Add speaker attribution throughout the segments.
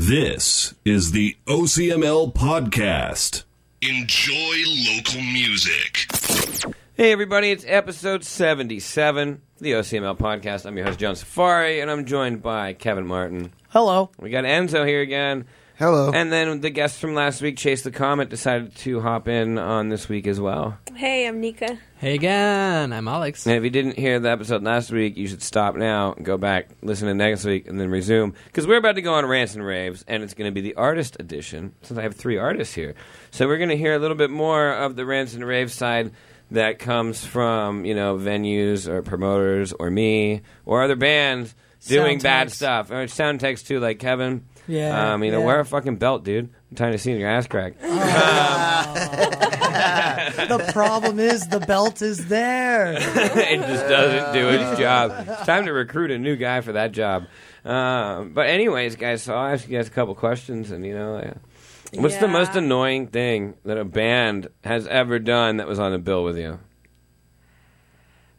Speaker 1: This is the OCML podcast.
Speaker 2: Enjoy local music.
Speaker 3: Hey, everybody, it's episode 77, the OCML podcast. I'm your host, John Safari, and I'm joined by Kevin Martin.
Speaker 4: Hello.
Speaker 3: We got Enzo here again.
Speaker 5: Hello.
Speaker 3: And then the guest from last week, Chase the Comet, decided to hop in on this week as well.
Speaker 6: Hey, I'm Nika.
Speaker 7: Hey again, I'm Alex.
Speaker 3: And if you didn't hear the episode last week, you should stop now, go back, listen to next week, and then resume. Because we're about to go on rants and raves, and it's going to be the artist edition, since I have three artists here. So we're going to hear a little bit more of the rants and raves side that comes from, you know, venues or promoters or me or other bands doing
Speaker 4: Sound
Speaker 3: bad
Speaker 4: techs.
Speaker 3: stuff. Or sound techs too, like Kevin.
Speaker 4: Yeah,
Speaker 3: Um, you know,
Speaker 4: yeah.
Speaker 3: wear a fucking belt, dude. I'm tired of seeing your ass crack.
Speaker 4: The problem is the belt is there.
Speaker 3: it just doesn't do its job. It's time to recruit a new guy for that job. Um, but anyways, guys, so I'll ask you guys a couple questions, and you know, uh, what's the most annoying thing that a band has ever done that was on a bill with you?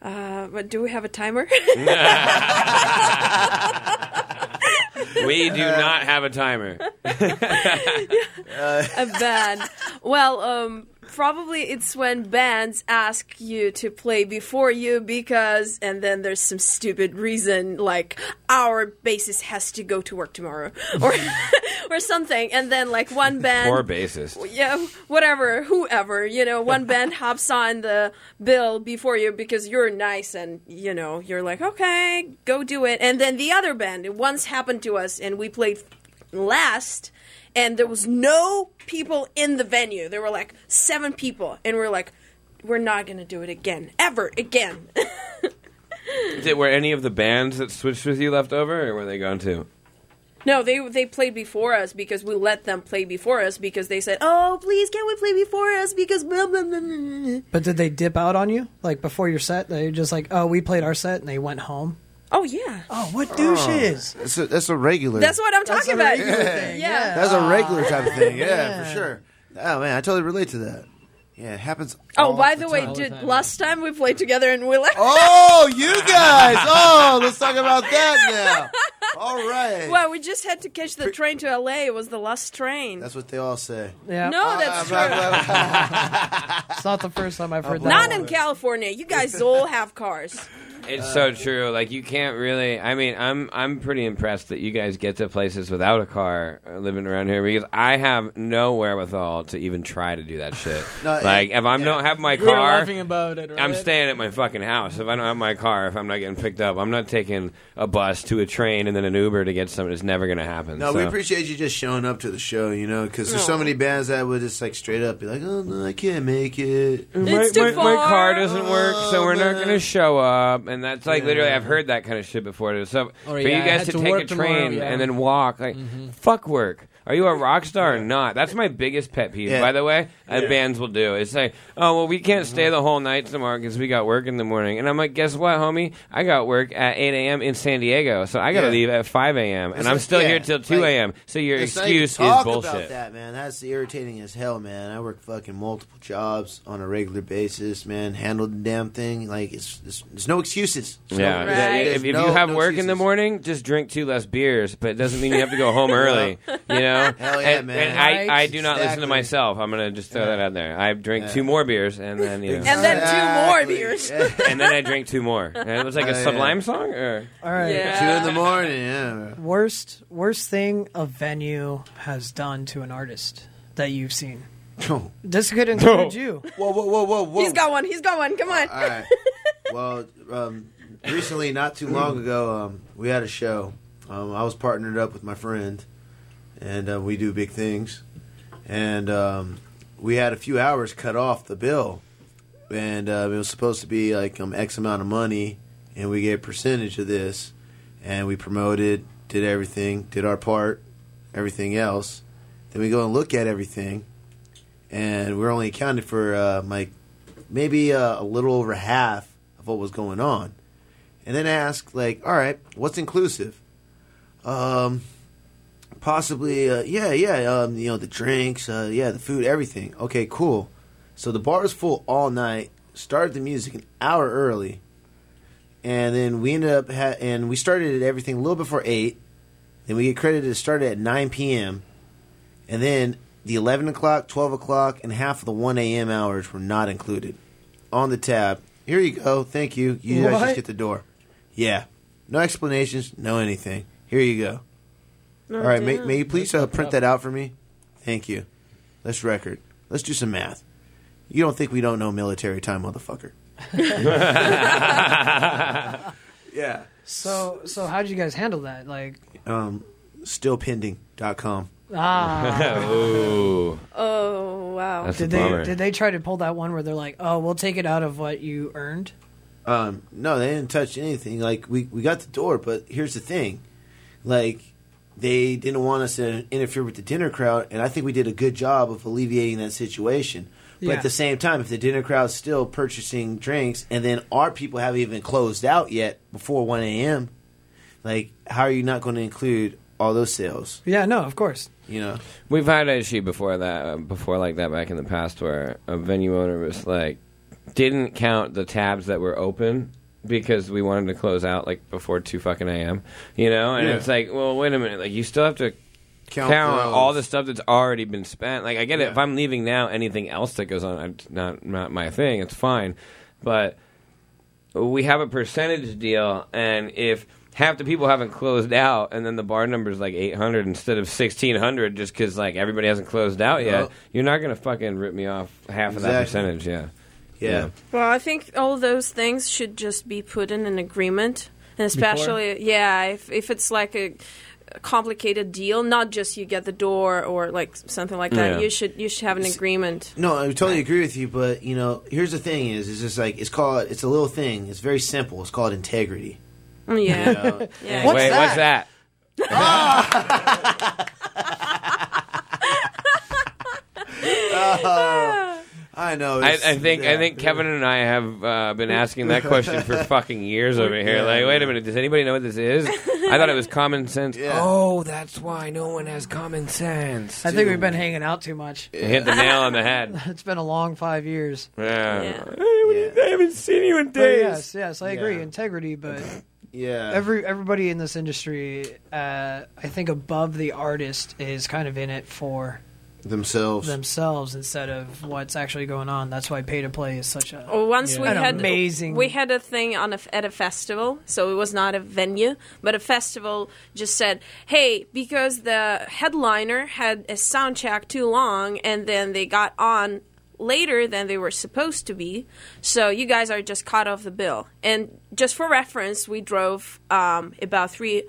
Speaker 6: Uh, but do we have a timer?
Speaker 3: We do not have a timer.
Speaker 6: a band. Well, um, probably it's when bands ask you to play before you because, and then there's some stupid reason like our bassist has to go to work tomorrow or or something, and then like one band
Speaker 3: Poor bassist.
Speaker 6: yeah, whatever, whoever, you know, one band hops on the bill before you because you're nice and, you know, you're like, okay, go do it. And then the other band, it once happened to us and we played last and there was no people in the venue. There were like seven people and we're like, we're not going to do it again, ever again.
Speaker 3: Did, were any of the bands that switched with you left over, or were they gone too?
Speaker 6: no, they they played before us because we let them play before us because they said, "Oh, please, can we play before us?" Because blah, blah, blah, blah, blah."
Speaker 4: But did they dip out on you? Like before your set? They just like, oh, we played our set and they went home?
Speaker 6: Oh yeah,
Speaker 4: Oh, what douches.
Speaker 5: Oh, that's a, that's a regular.
Speaker 6: that's what I'm
Speaker 4: That's
Speaker 6: talking
Speaker 4: a
Speaker 6: about.
Speaker 4: regular thing,
Speaker 6: yeah.
Speaker 5: That's a regular type of thing. Yeah,
Speaker 4: Yeah.
Speaker 5: for sure. Oh man, I totally relate to that. Yeah, it happens.
Speaker 6: Oh,
Speaker 5: all
Speaker 6: by the, way,
Speaker 5: time.
Speaker 6: did last time we played together and we like,
Speaker 5: Oh, you guys! Oh, let's talk about that now. All right.
Speaker 6: well, we just had to catch the train to LA. It was the last train.
Speaker 5: That's what they all say.
Speaker 4: Yeah.
Speaker 6: no, ah, that's
Speaker 5: Blah,
Speaker 6: true.
Speaker 5: blah, blah.
Speaker 4: It's not the first time I've ah, heard that.
Speaker 6: Not
Speaker 4: one.
Speaker 6: in California. You guys all have cars.
Speaker 3: It's so true. Like you can't really. I mean, I'm I'm pretty impressed that you guys get to places without a car uh, living around here because I have no wherewithal to even try to do that shit.
Speaker 5: No,
Speaker 3: like if I don't have my
Speaker 7: We
Speaker 3: car,
Speaker 7: laughing about it. Right?
Speaker 3: I'm staying at my fucking house. If I don't have my car, if I'm not getting picked up, I'm not taking a bus to a train and then an Uber to get something. It's never going to happen.
Speaker 5: No,
Speaker 3: So-
Speaker 5: we appreciate you just showing up to the show, you know, because there's so many bands that would just like straight up be like, "Oh no, I can't make it."
Speaker 3: my,
Speaker 6: too
Speaker 3: my, my car doesn't work, so
Speaker 5: Oh,
Speaker 3: we're not going to show up. And that's like literally, I've heard that kind of shit before. So
Speaker 7: Or,
Speaker 3: for
Speaker 7: yeah,
Speaker 3: you guys to, take a
Speaker 7: tomorrow,
Speaker 3: train
Speaker 7: yeah.
Speaker 3: and then walk, like mm-hmm. fuck work. Are you a rock star or not? That's my biggest pet peeve.
Speaker 5: Yeah.
Speaker 3: By the way, that bands will do. It's like, oh well, we can't stay mm-hmm. the whole night tomorrow because we got work in the morning. And I'm like, guess what, homie? I got work at 8 a.m. in San Diego, so I got to
Speaker 5: Yeah.
Speaker 3: leave at 5 a.m. and
Speaker 5: It's
Speaker 3: I'm
Speaker 5: like-
Speaker 3: still
Speaker 5: yeah,
Speaker 3: here till 2 a.m. So your
Speaker 5: It's not even
Speaker 3: excuse is bullshit.
Speaker 5: About that, man. That's irritating as hell, man. I work fucking multiple jobs on a regular basis, man. Handle the damn thing. Like it's, it's there's no excuses. There's
Speaker 3: Yeah,
Speaker 5: no-
Speaker 6: Right.
Speaker 3: if, if
Speaker 5: no-
Speaker 3: you have
Speaker 5: no
Speaker 3: work in the morning, just drink two less beers. But it doesn't mean you have to go home early. You know,
Speaker 5: Hell yeah,
Speaker 3: and,
Speaker 5: man.
Speaker 3: and I,
Speaker 4: Right?
Speaker 3: I do not listen to
Speaker 5: Exactly.
Speaker 3: myself. I'm gonna just throw that out there. I drink
Speaker 5: Yeah.
Speaker 3: two more beers, and then you know,
Speaker 6: And then two more
Speaker 5: Exactly.
Speaker 6: beers.
Speaker 5: Yeah.
Speaker 3: and then I drink two more. And it was like a
Speaker 5: Oh, yeah.
Speaker 3: Sublime song, or
Speaker 4: All right.
Speaker 6: Yeah.
Speaker 5: Two in the morning. Yeah.
Speaker 4: Worst worst thing a venue has done to an artist that you've seen.
Speaker 5: Whoa,
Speaker 4: This could include you.
Speaker 5: whoa, whoa, whoa, whoa!
Speaker 6: He's got one. He's got one. Come on.
Speaker 5: All right. Well, um, recently, not too long ago, um, we had a show. Um, I was partnered up with my friend, and uh, we do big things. And um, we had a few hours cut off the bill, and uh, it was supposed to be like um, X amount of money, and we get a percentage of this, and we promoted, did everything, did our part, everything else. Then we go and look at everything, and we're only accounted for uh, like maybe uh, a little over half of what was going on. And then ask like, all right, what's inclusive? Um, possibly, uh, yeah, yeah, um, you know, the drinks, uh, yeah, the food, everything. Okay, cool. So the bar was full all night. Started the music an hour early, and then we ended up ha- and we started at everything a little before eight. Then we get credited to start at 9 p.m. And then the 11 o'clock, 12 o'clock, and half of the 1 a.m. hours were not included. On the tab. Here you go. Thank you. You guys just get the door. Yeah. No explanations, no anything. Here you go. All right, may, may you please uh, print that out for me? Thank you. Let's record. Let's do some math. You don't think we don't know military time, motherfucker? yeah.
Speaker 4: So so how did you guys handle that? Like
Speaker 5: Um, stillpending.com.
Speaker 4: ah,
Speaker 3: Ooh,
Speaker 6: Oh wow.
Speaker 3: that's
Speaker 4: did
Speaker 3: a
Speaker 4: they did they try to pull that one where they're like, oh, we'll take it out of what you earned?
Speaker 5: Um, no, they didn't touch anything. Like we we got the door, but here's the thing, like they didn't want us to interfere with the dinner crowd, and I think we did a good job of alleviating that situation. But
Speaker 4: Yeah.
Speaker 5: at the same time, if the dinner crowd's still purchasing drinks, and then our people haven't even closed out yet before one a.m., like how are you not going to include all those sales?
Speaker 4: Yeah, no, of course.
Speaker 5: You know,
Speaker 3: We've had an issue before that, uh, before like that back in the past, where a venue owner was like, didn't count the tabs that were open because we wanted to close out like before two fucking a.m. You know, and
Speaker 5: Yeah.
Speaker 3: it's like, well, wait a minute, like you still have to
Speaker 5: count,
Speaker 3: count, all the stuff that's already been spent. Like I get it. If I'm leaving now, anything else that goes on, it's not not my thing. It's fine, but we have a percentage deal, and if half the people haven't closed out, and then the bar number is like 800 instead of 1600, just because like everybody hasn't closed out yet,
Speaker 5: Well-
Speaker 3: you're not gonna fucking rip me off half of that percentage. Yeah.
Speaker 5: Yeah.
Speaker 6: Well, I think all those things should just be put in an agreement, and especially, yeah, if if it's like a a complicated deal, not just you get the door or like something like that.
Speaker 3: Yeah.
Speaker 6: You should you should have an agreement.
Speaker 5: No, I totally agree with you, but you know, here's the thing: is it's just like it's called. It's a little thing. It's very simple. It's called integrity.
Speaker 6: Mm,
Speaker 5: You
Speaker 6: Yeah,
Speaker 5: know?
Speaker 6: yeah.
Speaker 4: What's
Speaker 3: Wait,
Speaker 4: that?
Speaker 3: what's that?
Speaker 5: I know.
Speaker 3: I, I think I think Kevin and I have uh, been asking that question for fucking years over here.
Speaker 5: Yeah.
Speaker 3: Like, wait a minute, does anybody know what this is? I thought it was common sense.
Speaker 5: Yeah.
Speaker 3: Oh, that's why no one has common sense.
Speaker 4: I think we've been hanging out too much.
Speaker 3: You hit the nail on the head.
Speaker 4: It's been a long five years.
Speaker 3: Yeah.
Speaker 6: Yeah.
Speaker 5: Yeah.
Speaker 3: I haven't seen you in
Speaker 4: But
Speaker 3: days.
Speaker 4: yes, yes, I agree.
Speaker 5: Yeah.
Speaker 4: Integrity, but
Speaker 5: Yeah.
Speaker 4: every everybody in this industry, uh, I think above the artist is kind of in it for
Speaker 5: themselves.
Speaker 4: themselves instead of what's actually going on. That's why pay to play is such a
Speaker 6: Well, Once we had
Speaker 4: amazing-
Speaker 6: we had a thing on a, at a festival, so it was not a venue, but a festival just said, "Hey, because the headliner had a sound check too long, and then they got on later than they were supposed to be, so you guys are just caught off the bill." And just for reference, we drove um, about three.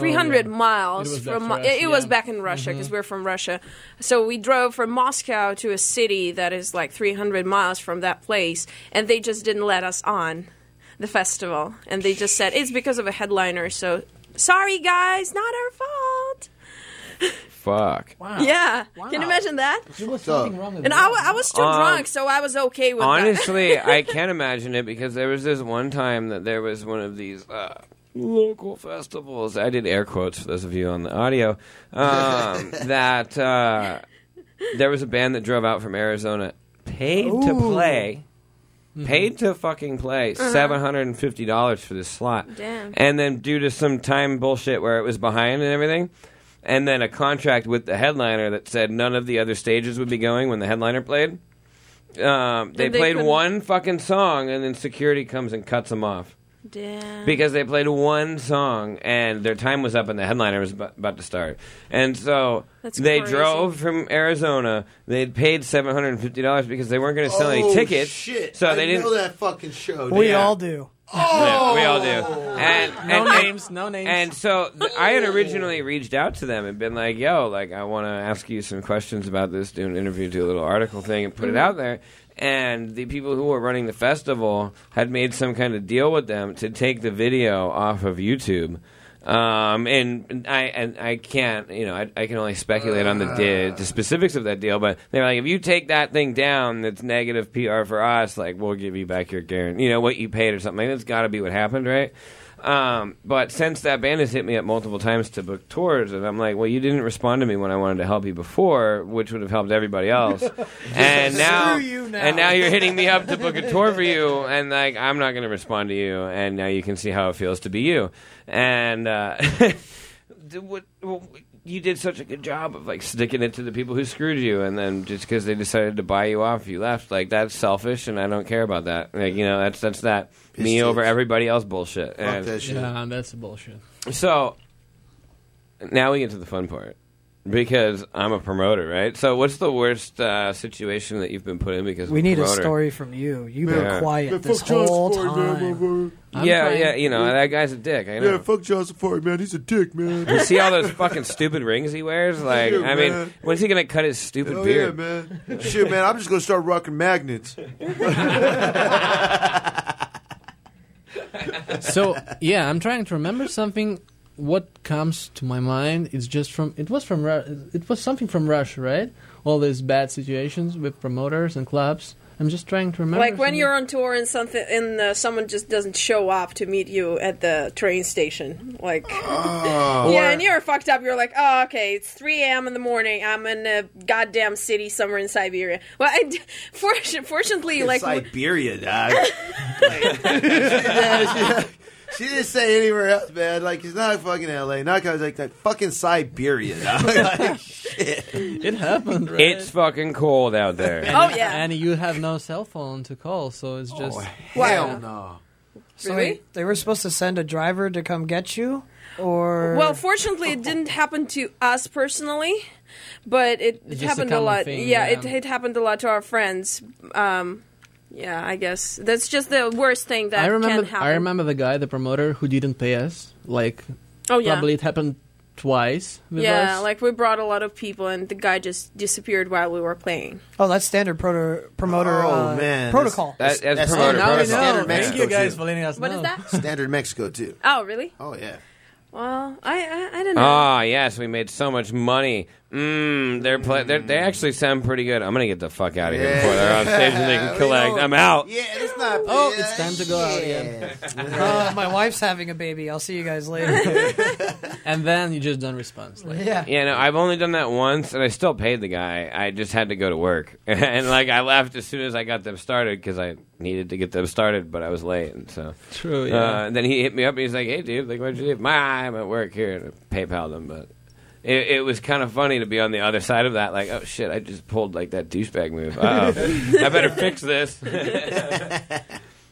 Speaker 6: 300 miles
Speaker 7: It was back
Speaker 6: from Mo-
Speaker 7: Russia,
Speaker 6: it, it was back in Russia because we're from Russia. So we drove from Moscow to a city that is like 300 miles from that place, and they just didn't let us on the festival. And they just said it's because of a headliner. So sorry, guys, not our fault.
Speaker 3: Fuck.
Speaker 4: wow.
Speaker 6: Yeah, can you imagine that?
Speaker 5: So-
Speaker 7: something wrong with
Speaker 6: And I, I was too
Speaker 3: Um,
Speaker 6: drunk, so I was okay with that.
Speaker 3: Honestly, I can't imagine it because there was this one time that there was one of these uh, local festivals. I did air quotes for those of you on the audio. Um, that uh, there was a band that drove out from Arizona, paid to
Speaker 4: Ooh.
Speaker 3: play. Paid to fucking play seven hundred and fifty dollars for this slot,
Speaker 6: Damn.
Speaker 3: and then due to some time bullshit where it was behind and everything, and then a contract with the headliner that said none of the other stages would be going when the headliner played. Um, they,
Speaker 6: they
Speaker 3: played
Speaker 6: couldn't-
Speaker 3: one fucking song, and then security comes and cuts them off
Speaker 6: Damn.
Speaker 3: because they played one song, and their time was up, and the headliner was about, about to start. And so
Speaker 6: That's
Speaker 3: they
Speaker 6: crazy.
Speaker 3: drove from Arizona. They'd paid seven hundred and fifty dollars because they weren't going to sell any
Speaker 5: Oh,
Speaker 3: tickets.
Speaker 5: Shit.
Speaker 3: So
Speaker 5: I
Speaker 3: they didn't.
Speaker 5: know that fucking show.
Speaker 4: We
Speaker 5: damn.
Speaker 4: all do.
Speaker 3: Yeah, we all do. Oh. And,
Speaker 7: No
Speaker 3: and, and-
Speaker 7: names, no names.
Speaker 3: and so th- I had oh. originally reached out to them and been like, "Yo, like I want to ask you some questions about this, do an interview, do a little article thing, and put it mm-hmm. out there." And the people who were running the festival had made some kind of deal with them to take the video off of YouTube. Um, and I and I can't, you know, I, I can only speculate on the di- the specifics of that deal. But they're like, if you take that thing down, that's negative PR for us. Like, we'll give you back your guarantee, you know, what you paid or something. That's got to be what happened, right? Um, but since that band has hit me up multiple times to book tours, and I'm like, well, you didn't respond to me when I wanted to help you before, which would have helped everybody else. and now,
Speaker 4: now.
Speaker 3: and now you're hitting me up to book a tour for you, and like I'm not going to respond to you, and now you can see how it feels to be you. And uh, what, well, you did such a good job of like sticking it to the people who screwed you, and then just because they decided to buy you off, you left. Like that's selfish, and I don't care about that. Like you know, that's that's that me
Speaker 5: Piss
Speaker 3: over everybody else bullshit.
Speaker 5: Fuck
Speaker 3: And
Speaker 5: that shit.
Speaker 7: Yeah, that's bullshit.
Speaker 3: so now we get to the fun part. Because I'm a promoter, right? So, what's the worst uh, situation that you've been put in because
Speaker 4: We
Speaker 3: of
Speaker 4: need a
Speaker 3: promoter?
Speaker 4: story from you. You've been
Speaker 3: Yeah.
Speaker 4: quiet this whole time.
Speaker 7: I'm
Speaker 3: yeah,
Speaker 7: fine.
Speaker 3: yeah, you know that guy's a dick. I know.
Speaker 5: Yeah, fuck John Safari, man. He's a dick, man.
Speaker 3: You see all those fucking stupid rings he wears? Like,
Speaker 5: Yeah,
Speaker 3: I mean,
Speaker 5: man.
Speaker 3: when's he gonna cut his stupid
Speaker 5: Hell yeah, man. Shit, man. I'm just gonna start rocking magnets.
Speaker 7: So yeah, I'm trying to remember something. What comes to my mind is just from it was from Ru- it was something from Russia, right? All these bad situations with promoters and clubs. I'm just trying to remember.
Speaker 6: Like when
Speaker 7: something.
Speaker 6: you're on tour and something, and uh, someone just doesn't show up to meet you at the train station, like
Speaker 5: Oh.
Speaker 6: yeah, and you're fucked up. You're like, oh, okay, it's 3 a.m. in the morning. I'm in a goddamn city somewhere in Siberia. Well, I d- fortu- fortunately, like
Speaker 5: Siberia, dog. yeah, she, she didn't say anywhere else, man. Like, it's not fucking L.A. Not cause like that fucking Siberia, like, shit.
Speaker 7: it happened, right?
Speaker 3: It's fucking cold out there.
Speaker 6: oh yeah,
Speaker 7: and you have no cell phone to call, so it's just
Speaker 5: Hell no.
Speaker 4: So
Speaker 6: Really?
Speaker 4: they, they were supposed to send a driver to come get you, or
Speaker 6: Well, fortunately, it didn't happen to us personally, but it, it
Speaker 7: It's a
Speaker 6: happened a, lot.
Speaker 7: thing,
Speaker 6: yeah,
Speaker 7: yeah.
Speaker 6: It, it happened a lot to our friends. Um, yeah, I guess that's just the worst thing that
Speaker 7: I remember.
Speaker 6: can happen.
Speaker 7: I remember the guy, the promoter, who didn't pay us. Like
Speaker 6: Oh yeah,
Speaker 7: probably it happened twice. With
Speaker 6: yeah.
Speaker 7: us.
Speaker 6: Like we brought a lot of people, and the guy just disappeared while we were playing.
Speaker 4: oh, that's standard proto, promoter
Speaker 5: Oh,
Speaker 4: uh,
Speaker 5: man,
Speaker 4: protocol.
Speaker 3: That, that's,
Speaker 5: That's
Speaker 3: promoter
Speaker 5: standard.
Speaker 7: now we
Speaker 5: That's
Speaker 7: know.
Speaker 5: standard
Speaker 7: Thank
Speaker 5: Mexico,
Speaker 7: you guys
Speaker 5: too.
Speaker 7: for letting us
Speaker 6: What
Speaker 7: know.
Speaker 6: is that?
Speaker 5: Standard Mexico, too.
Speaker 6: Oh really?
Speaker 5: Oh, yeah.
Speaker 6: Well, I I, I don't know.
Speaker 3: Ah, yes, we made so much money. Mmm, they're, play- they're they actually sound pretty good. I'm gonna get the fuck out of here before they're on stage and they can collect. I'm out.
Speaker 5: Yeah, it's not.
Speaker 7: Oh, it's time to go out again.
Speaker 4: Uh, my wife's having a baby. I'll see you guys later.
Speaker 7: And then you just don't respond. Like,
Speaker 4: yeah.
Speaker 3: Yeah, no, I've only done that once, and I still paid the guy. I just had to go to work, and like I left as soon as I got them started because I needed to get them started, but I was late, and so.
Speaker 7: True.
Speaker 3: Uh,
Speaker 7: Yeah.
Speaker 3: and then he hit me up and he's like, "Hey, dude, like, why'd you leave?" My, I'm at work here, and I PayPal them, but it, it was kind of funny to be on the other side of that. Like, oh shit, I just pulled like that douchebag move. Uh-oh. Um, I better fix this.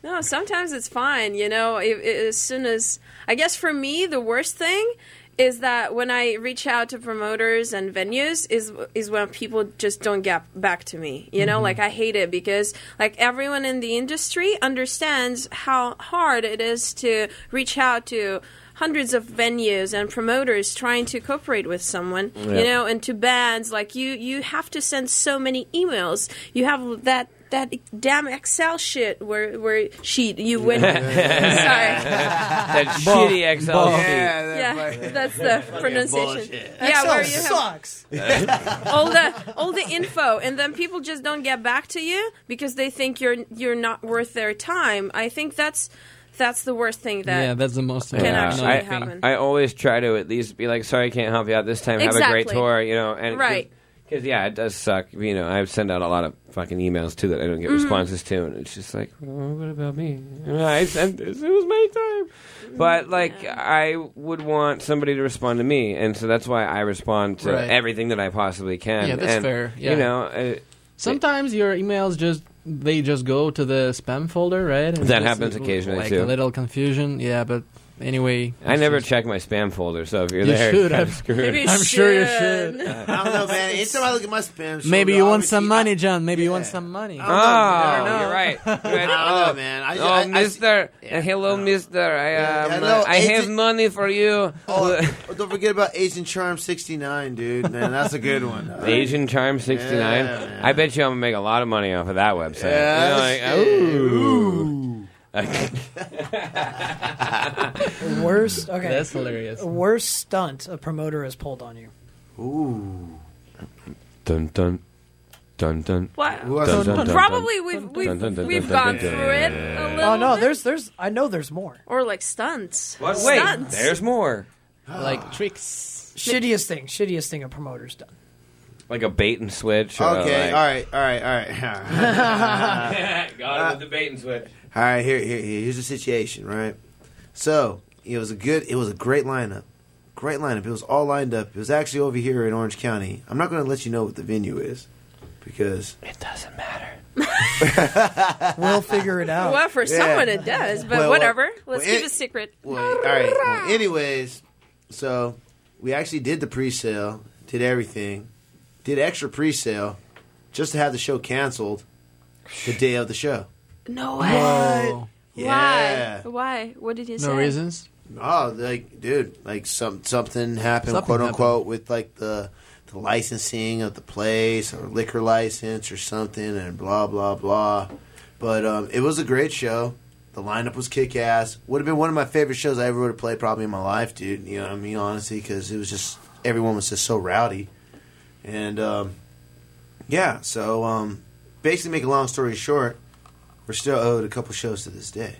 Speaker 6: No, sometimes it's fine. You know, if, as soon as I guess for me, the worst thing is that when I reach out to promoters and venues is is when people just don't get back to me. You know, mm-hmm. like I hate it because like everyone in the industry understands how hard it is to reach out to hundreds of venues and promoters trying to cooperate with someone you know and to bands. Like you you have to send so many emails. You have that that damn excel shit where where sheet you win sorry
Speaker 3: that shitty Excel sheet.
Speaker 6: yeah that's the pronunciation. yeah
Speaker 4: Excel
Speaker 6: where you have
Speaker 4: sucks.
Speaker 6: all the all the info and then people just don't get back to you because they think you're you're not worth their time. I think that's that's the worst thing that
Speaker 7: yeah, that's the most
Speaker 6: can
Speaker 3: Yeah,
Speaker 6: actually
Speaker 3: I,
Speaker 6: happen.
Speaker 3: I always try to at least be like, "Sorry, I can't help you out this time. Exactly. Have a great tour," you know. And
Speaker 6: Right.
Speaker 3: Because yeah, it does suck. You know, I send out a lot of fucking emails too that I don't get
Speaker 6: Mm-hmm.
Speaker 3: responses to, and it's just like, oh, what about me? I sent this. It was my time. But like, I would want somebody to respond to me, and so that's why I respond to
Speaker 7: Right.
Speaker 3: everything that I possibly can.
Speaker 7: Yeah, that's
Speaker 3: and,
Speaker 7: fair. Yeah.
Speaker 3: You know,
Speaker 7: Sometimes your emails just they just go to the spam folder, right? And
Speaker 3: That happens occasionally,
Speaker 7: like
Speaker 3: too.
Speaker 7: a little confusion. Yeah, but anyway,
Speaker 3: I never
Speaker 7: just-
Speaker 3: check my spam folder, so if you're
Speaker 7: You
Speaker 3: there,
Speaker 7: should
Speaker 3: I'm
Speaker 7: have.
Speaker 3: screwed.
Speaker 6: Maybe you
Speaker 7: I'm sure you
Speaker 6: should.
Speaker 7: should.
Speaker 5: I don't know, man. Anytime I look at my spam,
Speaker 7: Maybe you want
Speaker 5: obviously,
Speaker 7: some money, John. Maybe you want
Speaker 5: Yeah.
Speaker 7: some money.
Speaker 5: I
Speaker 3: Oh,
Speaker 5: don't know.
Speaker 3: you're right. You're right.
Speaker 5: I don't
Speaker 3: Oh,
Speaker 5: know, man. I,
Speaker 3: oh,
Speaker 5: I, I,
Speaker 3: Mister, uh, hello, Mister. I
Speaker 5: Yeah,
Speaker 3: um,
Speaker 5: hello,
Speaker 3: I have
Speaker 5: agent-
Speaker 3: money for you.
Speaker 5: Oh, oh, don't forget about Asian Charm 69, dude. Man, that's a good one.
Speaker 3: Asian Charm sixty nine.
Speaker 5: Yeah, man.
Speaker 3: I bet you I'm gonna make a lot of money off of that website.
Speaker 5: Yeah,
Speaker 3: You know, like,
Speaker 5: shit.
Speaker 3: ooh.
Speaker 4: Worst. Okay.
Speaker 7: That's hilarious.
Speaker 4: Worst stunt a promoter has pulled on you.
Speaker 5: Ooh.
Speaker 3: dun dun dun dun.
Speaker 6: What?
Speaker 3: Dun, dun, dun,
Speaker 6: Probably
Speaker 3: dun.
Speaker 6: we've we've,
Speaker 3: Dun, dun, dun,
Speaker 6: we've
Speaker 3: dun, dun,
Speaker 6: gone
Speaker 3: dun,
Speaker 6: through it a little. Bit.
Speaker 4: Oh no,
Speaker 6: bit.
Speaker 4: there's there's I know there's more.
Speaker 6: or like stunts.
Speaker 3: What?
Speaker 6: Stunts.
Speaker 3: Wait, there's more.
Speaker 7: like tricks.
Speaker 4: Shittiest thing, shittiest thing a promoter's done.
Speaker 3: Like a bait and switch. Or
Speaker 5: Okay,
Speaker 3: like,
Speaker 5: all right, all right, all right.
Speaker 3: Got it with the bait and switch.
Speaker 5: All right, here, here, here, here's the situation, right? So, it was a good, it was a great lineup. Great lineup. It was all lined up. It was actually over here in Orange County. I'm not going to let you know what the venue is because
Speaker 3: It doesn't matter.
Speaker 4: We'll figure it out.
Speaker 6: Well, for
Speaker 5: Yeah.
Speaker 6: someone it does, but
Speaker 5: Well, well,
Speaker 6: whatever. Let's
Speaker 5: well,
Speaker 6: keep
Speaker 5: it-
Speaker 6: a secret.
Speaker 5: Well, all right. Well, anyways, so we actually did the pre-sale, did everything, did extra pre-sale, just to have the show canceled the day of the show.
Speaker 6: No way.
Speaker 5: Yeah.
Speaker 6: Why? Why? What did he say?
Speaker 7: no reasons.
Speaker 5: Oh, like, dude, like some something happened,
Speaker 7: Something
Speaker 5: quote unquote, with like the the licensing of the place or liquor license or something, and blah blah blah. But um, it was a great show. The lineup was kick ass. Would have been one of my favorite shows I ever would have played probably in my life, dude. You know what I mean? Honestly, because it was just everyone was just so rowdy, and um, yeah. So um, basically, make a long story short, we're still owed a couple shows to this day.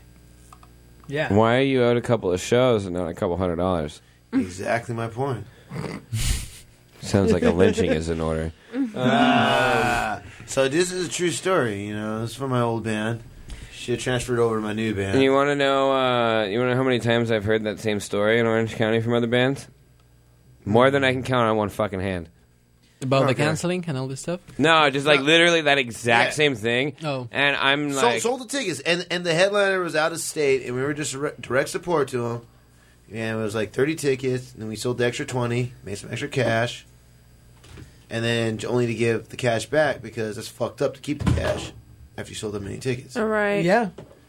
Speaker 4: Yeah.
Speaker 3: Why are you owed a couple of shows and not a couple hundred dollars?
Speaker 5: exactly my point.
Speaker 3: Sounds like a lynching is in order.
Speaker 5: Uh, so this is a true story. You know, it's from my old band. She transferred over to my new band.
Speaker 3: And you want to know? Uh, you want to know how many times I've heard that same story in Orange County from other bands? More than I can count on one fucking hand.
Speaker 7: About the
Speaker 5: Okay.
Speaker 7: canceling and all this stuff.
Speaker 3: No, just like
Speaker 5: No.
Speaker 3: literally that exact
Speaker 5: Yeah.
Speaker 3: same thing.
Speaker 7: Oh.
Speaker 3: And I'm
Speaker 5: sold,
Speaker 3: like,
Speaker 5: sold the tickets, and and the headliner was out of state, and we were just direct, direct support to him. And it was like thirty tickets, and then we sold the extra twenty, made some extra cash, and then only to give the cash back because it's fucked up to keep the cash after you sold that many tickets.
Speaker 6: All right.
Speaker 4: Yeah.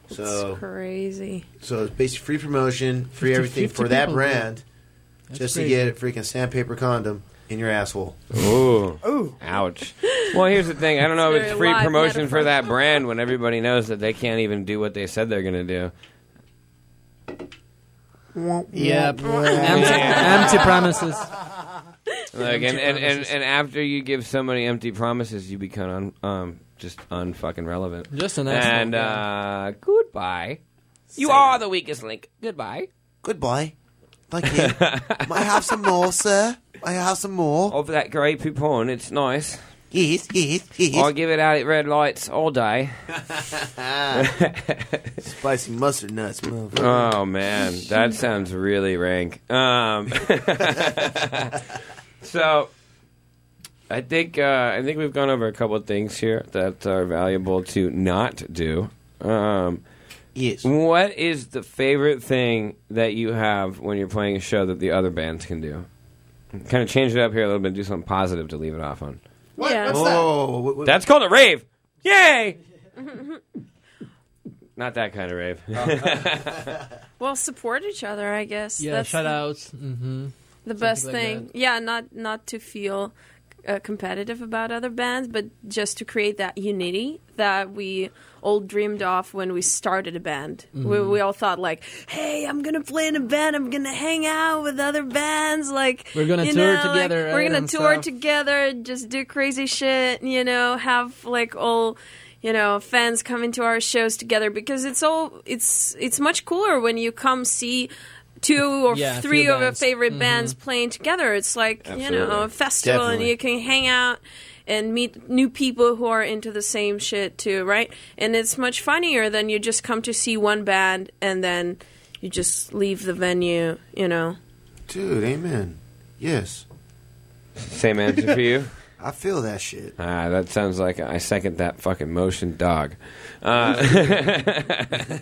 Speaker 5: So
Speaker 6: It's crazy.
Speaker 5: so it's basically free promotion, free
Speaker 7: 50
Speaker 5: everything
Speaker 7: 50
Speaker 5: for that
Speaker 7: people,
Speaker 5: brand,
Speaker 7: That's
Speaker 5: just
Speaker 7: crazy.
Speaker 5: to get a freaking sandpaper condom in your asshole.
Speaker 3: ooh,
Speaker 4: Ooh.
Speaker 3: ouch. Well, here's the thing. I don't know if it's free promotion
Speaker 6: metaphor.
Speaker 3: for that brand when everybody knows that they can't even do what they said they're going to do.
Speaker 7: Yep. empty, empty promises.
Speaker 3: Like, and, and, and, and after you give so many empty promises, you become un, um, just unfucking relevant.
Speaker 7: Just an asshole.
Speaker 3: And uh, goodbye. You are the weakest link. Goodbye.
Speaker 5: Goodbye. Thank you. Might I have some more, sir? I have some more?
Speaker 3: Of that grey poupon, it's nice.
Speaker 5: Yes, yes, yes.
Speaker 3: I give it out at red lights all day.
Speaker 5: Spicy mustard nuts, motherfucker.
Speaker 3: Oh man, that sounds really rank. Um, so, I think uh, I think we've gone over a couple of things here that are valuable to not do. Um,
Speaker 5: yes.
Speaker 3: what is the favorite thing that you have when you're playing a show that the other bands can do? Kind of change it up here a little bit. Do something positive to leave it off on.
Speaker 5: What?
Speaker 6: Yeah.
Speaker 5: What's that? Whoa, what- what-
Speaker 3: That's called a rave. Yay! Not that kind of rave.
Speaker 6: Well, support each other, I guess.
Speaker 7: yeah,
Speaker 6: That's
Speaker 7: shout outs. Mm-hmm.
Speaker 6: the best
Speaker 7: like
Speaker 6: thing.
Speaker 7: that.
Speaker 6: Yeah, not not to feel uh, competitive about other bands, but just to create that unity that we all dreamed of when we started a band. We,
Speaker 7: Mm-hmm.
Speaker 6: we all thought like, "Hey, I'm gonna play in a band. I'm gonna hang out with other bands. Like
Speaker 7: We're gonna
Speaker 6: you
Speaker 7: tour
Speaker 6: know, like,
Speaker 7: together,
Speaker 6: We're gonna tour
Speaker 7: stuff."
Speaker 6: together. Just do crazy shit. You know, have like all." you know fans coming to our shows together because it's all it's it's much cooler when you come see two or
Speaker 7: Yeah,
Speaker 6: three of your
Speaker 7: bands.
Speaker 6: favorite
Speaker 7: Mhm.
Speaker 6: bands playing together it's like you know a festival
Speaker 5: Definitely.
Speaker 6: and you can hang out and meet new people who are into the same shit too right and it's much funnier than you just come to see one band and then you just leave the venue you know
Speaker 5: Dude, amen. Yes.
Speaker 3: Same answer for you.
Speaker 5: I feel that shit.
Speaker 3: Ah, that sounds like I second that fucking motion, dog. Uh,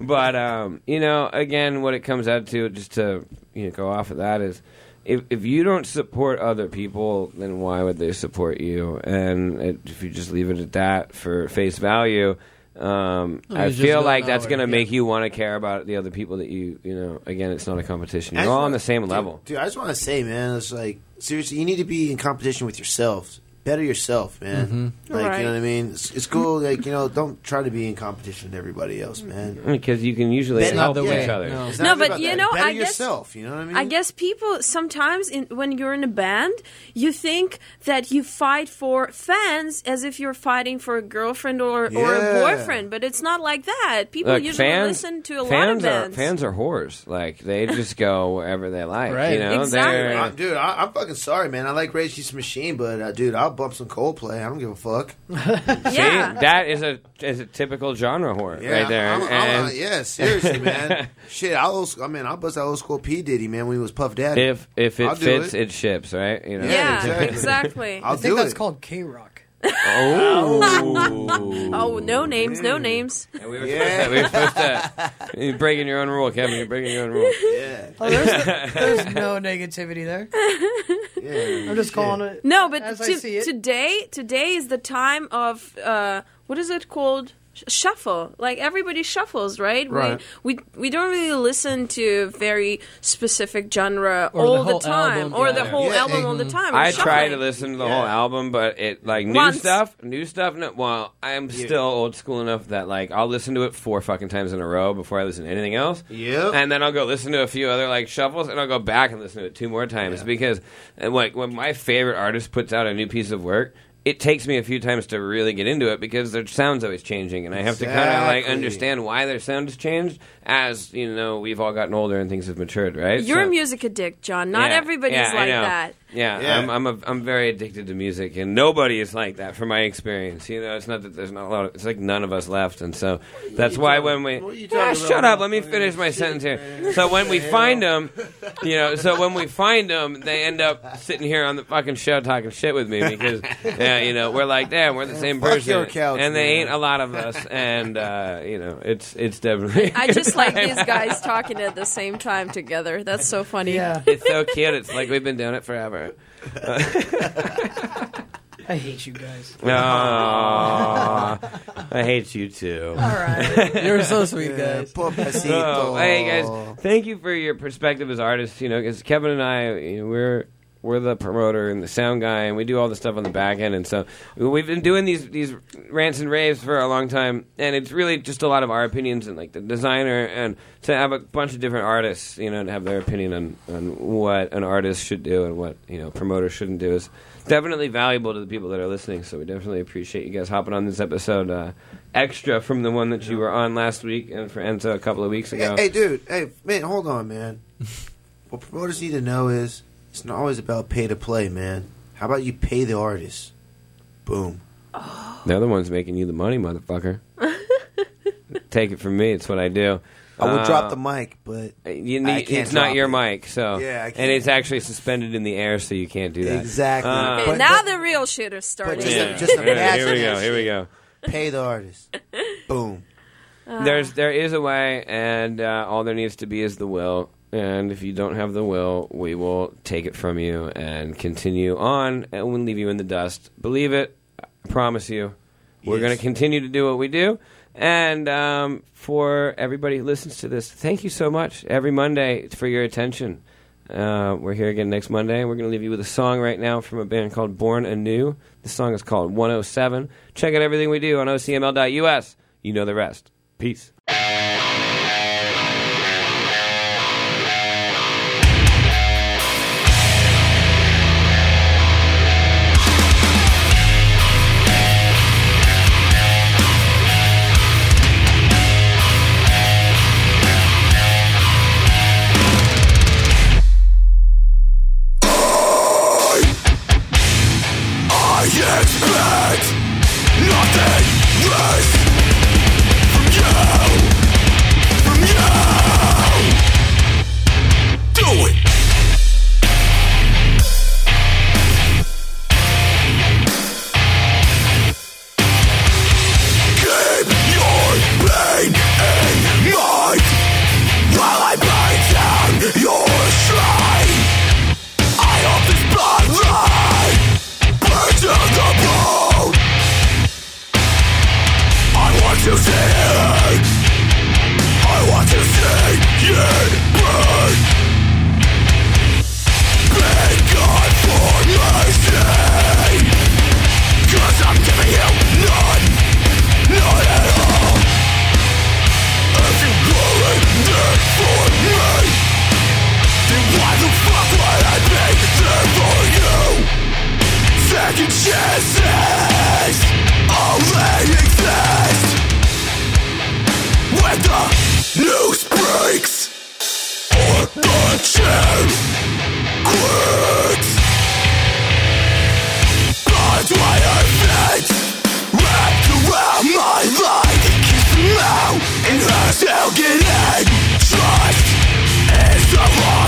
Speaker 3: but um, you know, again, what it comes out to, just to you know, go off of that, is if if you don't support other people, then why would they support you? And it, if you just leave it at that for face value. Um,
Speaker 7: No,
Speaker 3: I feel like that's going to
Speaker 7: yeah.
Speaker 3: make you want to care about the other people that you, you know. Again, it's not a competition. You're all on
Speaker 5: wanna-
Speaker 3: the same
Speaker 5: dude,
Speaker 3: level.
Speaker 5: Dude, I just want to say, man, it's like seriously, you need to be in competition with yourself. Better yourself, man.
Speaker 7: Mm-hmm.
Speaker 5: Like
Speaker 6: Right.
Speaker 5: you know what I mean. It's, it's cool. Like you know, don't try to be in competition with everybody else, man.
Speaker 3: Because you can usually
Speaker 5: That's
Speaker 3: help
Speaker 5: not the
Speaker 3: each other.
Speaker 7: No.
Speaker 6: No, but you
Speaker 5: that.
Speaker 6: know,
Speaker 5: Better
Speaker 6: I guess-
Speaker 5: yourself. You know what I mean?
Speaker 6: I guess people sometimes in, when you're in a band, you think that you fight for fans as if you're fighting for a girlfriend or, or a boyfriend, but it's not like that. People
Speaker 3: Look,
Speaker 6: usually
Speaker 3: fans,
Speaker 6: listen to a lot
Speaker 3: fans
Speaker 6: of
Speaker 3: are
Speaker 6: bands.
Speaker 3: fans are whores. Like they just go wherever they like.
Speaker 7: Right.
Speaker 3: You know,
Speaker 6: Exactly.
Speaker 3: They're-
Speaker 5: I, dude, I, I'm fucking sorry, man. I like Rage Against the Machine, but uh, dude, I'll bump some Coldplay. I don't give a fuck.
Speaker 3: See,
Speaker 6: Yeah.
Speaker 3: that is a is a typical genre whore
Speaker 5: Yeah,
Speaker 3: right there.
Speaker 5: I'm, I'm,
Speaker 3: and
Speaker 5: I'm, yeah, seriously, man. Shit, I was. I mean, I bust that old school P Diddy, man, when he was Puff Daddy.
Speaker 3: if if it fits,
Speaker 5: it.
Speaker 3: it. ships, right? You know?
Speaker 5: Yeah,
Speaker 6: Yeah,
Speaker 5: exactly.
Speaker 6: exactly.
Speaker 5: I'll
Speaker 4: I think
Speaker 5: do
Speaker 4: that's
Speaker 5: it.
Speaker 4: called KROQ.
Speaker 3: Oh.
Speaker 6: Oh, no names, no names.
Speaker 3: And we were
Speaker 5: Yeah.
Speaker 3: supposed to, we were supposed to you're breaking your own rule, Kevin. You're breaking your own rule.
Speaker 5: yeah,
Speaker 4: Oh, there's, there's no negativity there.
Speaker 5: yeah.
Speaker 4: I'm just calling it.
Speaker 6: No, but
Speaker 4: As I
Speaker 6: to-
Speaker 4: see it.
Speaker 6: today, today is the time of uh, what is it called? Sh- Shuffle. Like everybody shuffles, right?
Speaker 5: Right.
Speaker 6: We we we don't really listen to very specific genre
Speaker 7: Or
Speaker 6: all the,
Speaker 7: whole
Speaker 6: time,
Speaker 7: album,
Speaker 6: or
Speaker 7: yeah.
Speaker 6: the whole
Speaker 5: Yeah,
Speaker 6: album
Speaker 5: and-
Speaker 6: all the mm-hmm. time. We're
Speaker 3: I try to listen to the
Speaker 5: Yeah.
Speaker 3: whole album, but it like new
Speaker 6: Once.
Speaker 3: stuff, new stuff. No, well, I'm still old school enough that like I'll listen to it four fucking times in a row before I listen to anything else.
Speaker 5: Yep.
Speaker 3: and then I'll go listen to a few other like shuffles, and I'll go back and listen to it two more times because and, like when my favorite artist puts out a new piece of work. It takes me a few times to really get into it because their sound's always changing, and I have to kind of like
Speaker 5: Exactly.
Speaker 3: understand why their sound has changed as you know we've all gotten older and things have matured, right?
Speaker 6: You're
Speaker 3: So-
Speaker 6: a music addict, John. Not
Speaker 3: Yeah,
Speaker 6: everybody's
Speaker 3: yeah,
Speaker 6: like that.
Speaker 3: Yeah,
Speaker 5: Yeah.
Speaker 3: I'm I'm, a, I'm very addicted to music, and nobody is like that from my experience. You know, it's not that there's not a lot. Of, it's like none of us left, and so that's why when we
Speaker 5: what are you
Speaker 3: Ah, shut
Speaker 5: about?
Speaker 3: up, let me finish my sentence here. So when we find them, you know, so when we find them, they end up sitting here on the fucking show talking shit with me because, yeah, you know, we're like, damn, we're the same person,
Speaker 5: couch,
Speaker 3: and they
Speaker 5: man.
Speaker 3: ain't a lot of us, and uh, you know, it's it's definitely.
Speaker 6: I just like these guys talking at the same time together. That's so funny.
Speaker 4: Yeah,
Speaker 3: It's so cute. It's like we've been doing it forever.
Speaker 4: I hate you guys.
Speaker 3: Aw, I hate you too.
Speaker 4: All right.
Speaker 7: You're so sweet, guys.
Speaker 5: pobrecito.
Speaker 3: Oh, hey guys, thank you for your perspective as artists. You know, because Kevin and I, you know, we're we're the promoter and the sound guy, and we do all the stuff on the back end. And so we've been doing these these rants and raves for a long time, and it's really just a lot of our opinions and like the designer, and to have a bunch of different artists, you know, to have their opinion on on what an artist should do and what you know promoters shouldn't do is definitely valuable to the people that are listening. So we definitely appreciate you guys hopping on this episode. Uh, extra from the one that you were on last week and for Enzo a couple of weeks ago.
Speaker 5: Hey, hey, dude. Hey, man, hold on, man. what promoters need to know is it's not always about pay to play, man. How about you pay the artist? Boom.
Speaker 3: They're the ones making you the money, motherfucker. Take it from me. It's what I do.
Speaker 5: I will
Speaker 3: Uh,
Speaker 5: drop the mic, but
Speaker 3: You
Speaker 5: I
Speaker 3: need,
Speaker 5: can't
Speaker 3: it's not
Speaker 5: drop
Speaker 3: your
Speaker 5: it.
Speaker 3: mic, so
Speaker 5: Yeah, I
Speaker 3: and
Speaker 5: can't.
Speaker 3: it's actually suspended in the air, so you can't do that.
Speaker 5: exactly.
Speaker 3: Uh,
Speaker 6: Okay,
Speaker 5: But-
Speaker 6: now
Speaker 5: but
Speaker 6: the real shit is starting.
Speaker 5: just-
Speaker 3: Yeah.
Speaker 5: just
Speaker 3: Yeah,
Speaker 5: imagine
Speaker 3: Here we
Speaker 5: that
Speaker 3: go. Here we go.
Speaker 5: pay the artist. Boom.
Speaker 3: There's there is a way, and uh, all there needs to be is the will. And if you don't have the will, we will take it from you and continue on, and we'll leave you in the dust. Believe it. I promise you. We're
Speaker 5: Yes.
Speaker 3: going to continue to do what we do. And um, for everybody who listens to this, thank you so much every Monday for your attention. Uh, we're here again next Monday. We're going to leave you with a song right now from a band called Born Anew. The song is called 107. Check out everything we do on ocml.us. You know the rest. Peace.
Speaker 2: Taking chances only exist when the news breaks or the chair quits. Barbed wire fence wrapped around my and get in. Trust is the.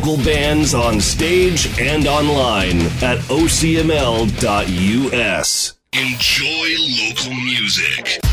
Speaker 1: local bands on stage and online at ocml.us. Enjoy local music.